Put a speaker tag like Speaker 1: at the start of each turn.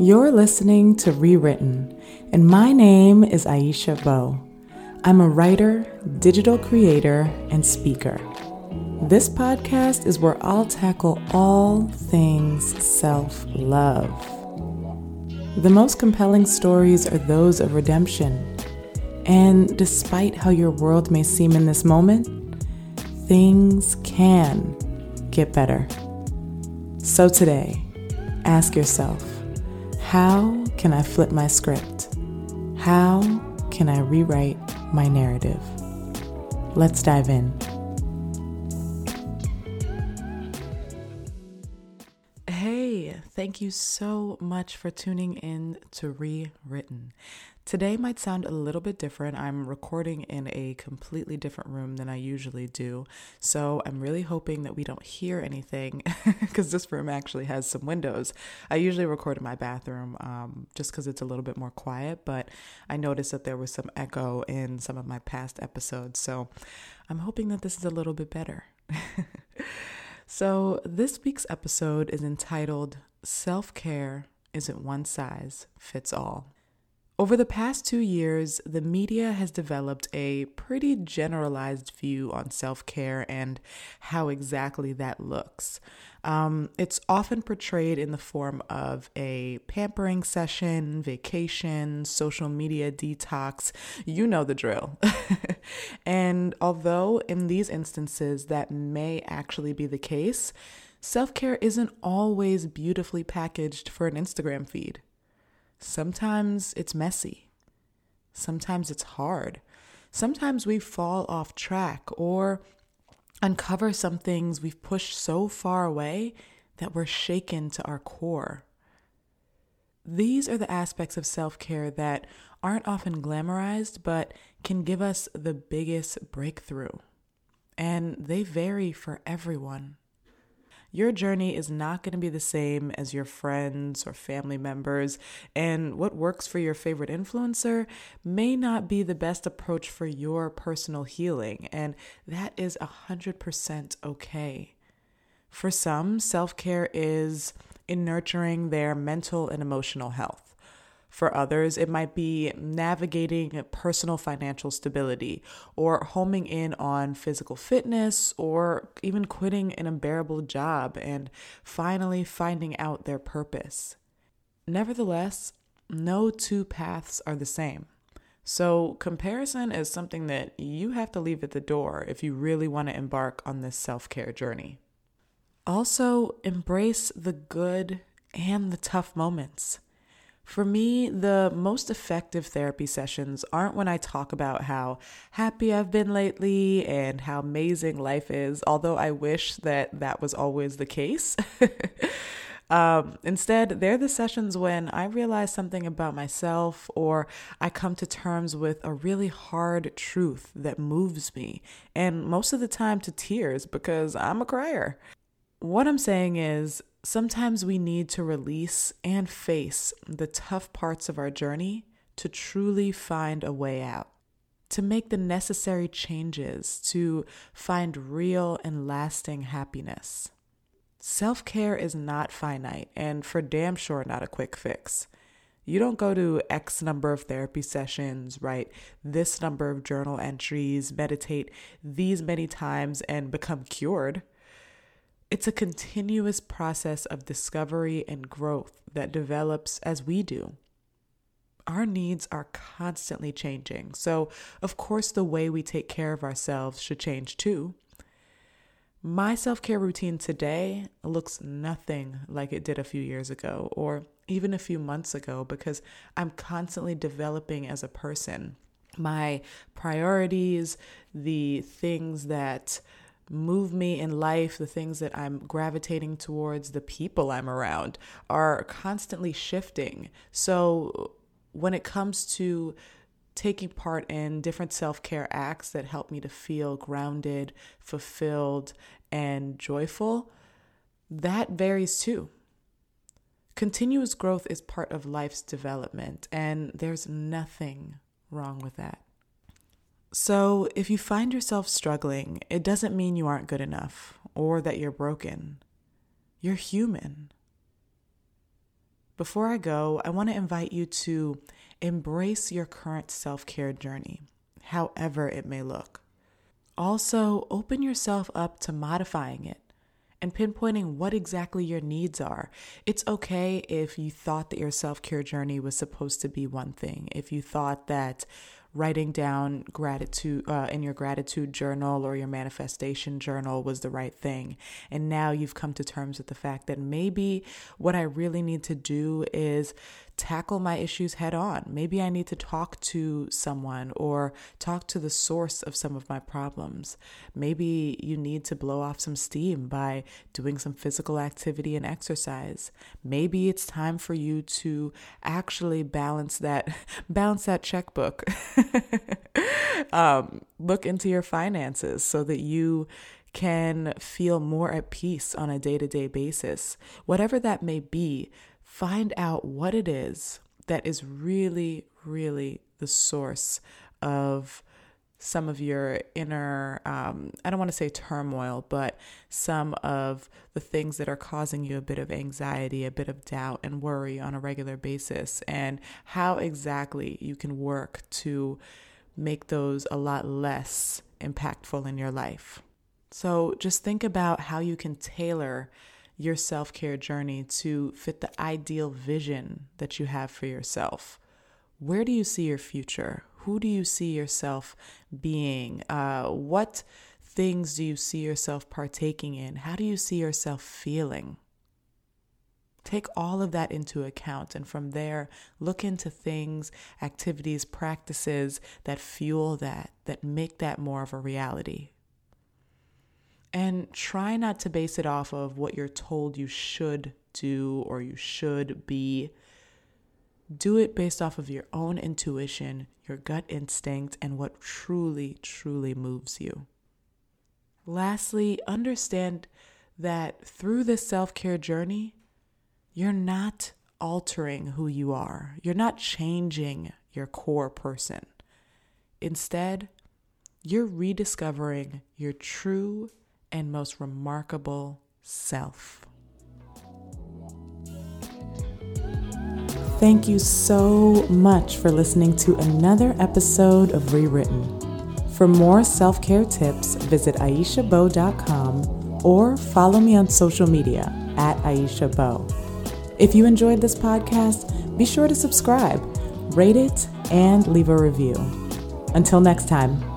Speaker 1: You're listening to Rewritten, and my name is Aisha Beau. I'm a writer, digital creator, and speaker. This podcast is where I'll tackle all things self love. The most compelling stories are those of redemption. And despite how your world may seem in this moment, things can get better. So today, ask yourself how can I flip my script? How can I rewrite my narrative? Let's dive in. Thank you so much for tuning in to Rewritten. Today might sound a little bit different. I'm recording in a completely different room than I usually do. So I'm really hoping that we don't hear anything because this room actually has some windows. I usually record in my bathroom um, just because it's a little bit more quiet, but I noticed that there was some echo in some of my past episodes. So I'm hoping that this is a little bit better. so this week's episode is entitled Self Care Isn't One Size Fits All. Over the past two years, the media has developed a pretty generalized view on self care and how exactly that looks. Um, it's often portrayed in the form of a pampering session, vacation, social media detox. You know the drill. and although in these instances that may actually be the case, self care isn't always beautifully packaged for an Instagram feed. Sometimes it's messy. Sometimes it's hard. Sometimes we fall off track or uncover some things we've pushed so far away that we're shaken to our core. These are the aspects of self care that aren't often glamorized, but can give us the biggest breakthrough. And they vary for everyone. Your journey is not going to be the same as your friends or family members, and what works for your favorite influencer may not be the best approach for your personal healing, and that is 100% okay. For some, self care is in nurturing their mental and emotional health. For others, it might be navigating personal financial stability or homing in on physical fitness or even quitting an unbearable job and finally finding out their purpose. Nevertheless, no two paths are the same. So, comparison is something that you have to leave at the door if you really want to embark on this self care journey. Also, embrace the good and the tough moments. For me, the most effective therapy sessions aren't when I talk about how happy I've been lately and how amazing life is, although I wish that that was always the case. um, instead, they're the sessions when I realize something about myself or I come to terms with a really hard truth that moves me, and most of the time to tears because I'm a crier. What I'm saying is, Sometimes we need to release and face the tough parts of our journey to truly find a way out, to make the necessary changes to find real and lasting happiness. Self care is not finite and for damn sure not a quick fix. You don't go to X number of therapy sessions, write this number of journal entries, meditate these many times, and become cured. It's a continuous process of discovery and growth that develops as we do. Our needs are constantly changing, so of course, the way we take care of ourselves should change too. My self care routine today looks nothing like it did a few years ago or even a few months ago because I'm constantly developing as a person. My priorities, the things that move me in life, the things that I'm gravitating towards, the people I'm around are constantly shifting. So when it comes to taking part in different self care acts that help me to feel grounded, fulfilled, and joyful, that varies too. Continuous growth is part of life's development, and there's nothing wrong with that. So, if you find yourself struggling, it doesn't mean you aren't good enough or that you're broken. You're human. Before I go, I want to invite you to embrace your current self care journey, however it may look. Also, open yourself up to modifying it and pinpointing what exactly your needs are. It's okay if you thought that your self care journey was supposed to be one thing, if you thought that writing down gratitude uh, in your gratitude journal or your manifestation journal was the right thing. And now you've come to terms with the fact that maybe what I really need to do is tackle my issues head on. Maybe I need to talk to someone or talk to the source of some of my problems. Maybe you need to blow off some steam by doing some physical activity and exercise. Maybe it's time for you to actually balance that balance that checkbook. um, look into your finances so that you can feel more at peace on a day to day basis. Whatever that may be, find out what it is that is really, really the source of some of your inner, um, I don't want to say turmoil, but some of the things that are causing you a bit of anxiety, a bit of doubt and worry on a regular basis, and how exactly you can work to make those a lot less impactful in your life. So just think about how you can tailor your self care journey to fit the ideal vision that you have for yourself. Where do you see your future? Who do you see yourself being? Uh, what things do you see yourself partaking in? How do you see yourself feeling? Take all of that into account, and from there, look into things, activities, practices that fuel that, that make that more of a reality. And try not to base it off of what you're told you should do or you should be. Do it based off of your own intuition, your gut instinct, and what truly, truly moves you. Lastly, understand that through this self care journey, you're not altering who you are, you're not changing your core person. Instead, you're rediscovering your true and most remarkable self. Thank you so much for listening to another episode of Rewritten. For more self care tips, visit aishabeau.com or follow me on social media at Aisha Beau. If you enjoyed this podcast, be sure to subscribe, rate it, and leave a review. Until next time.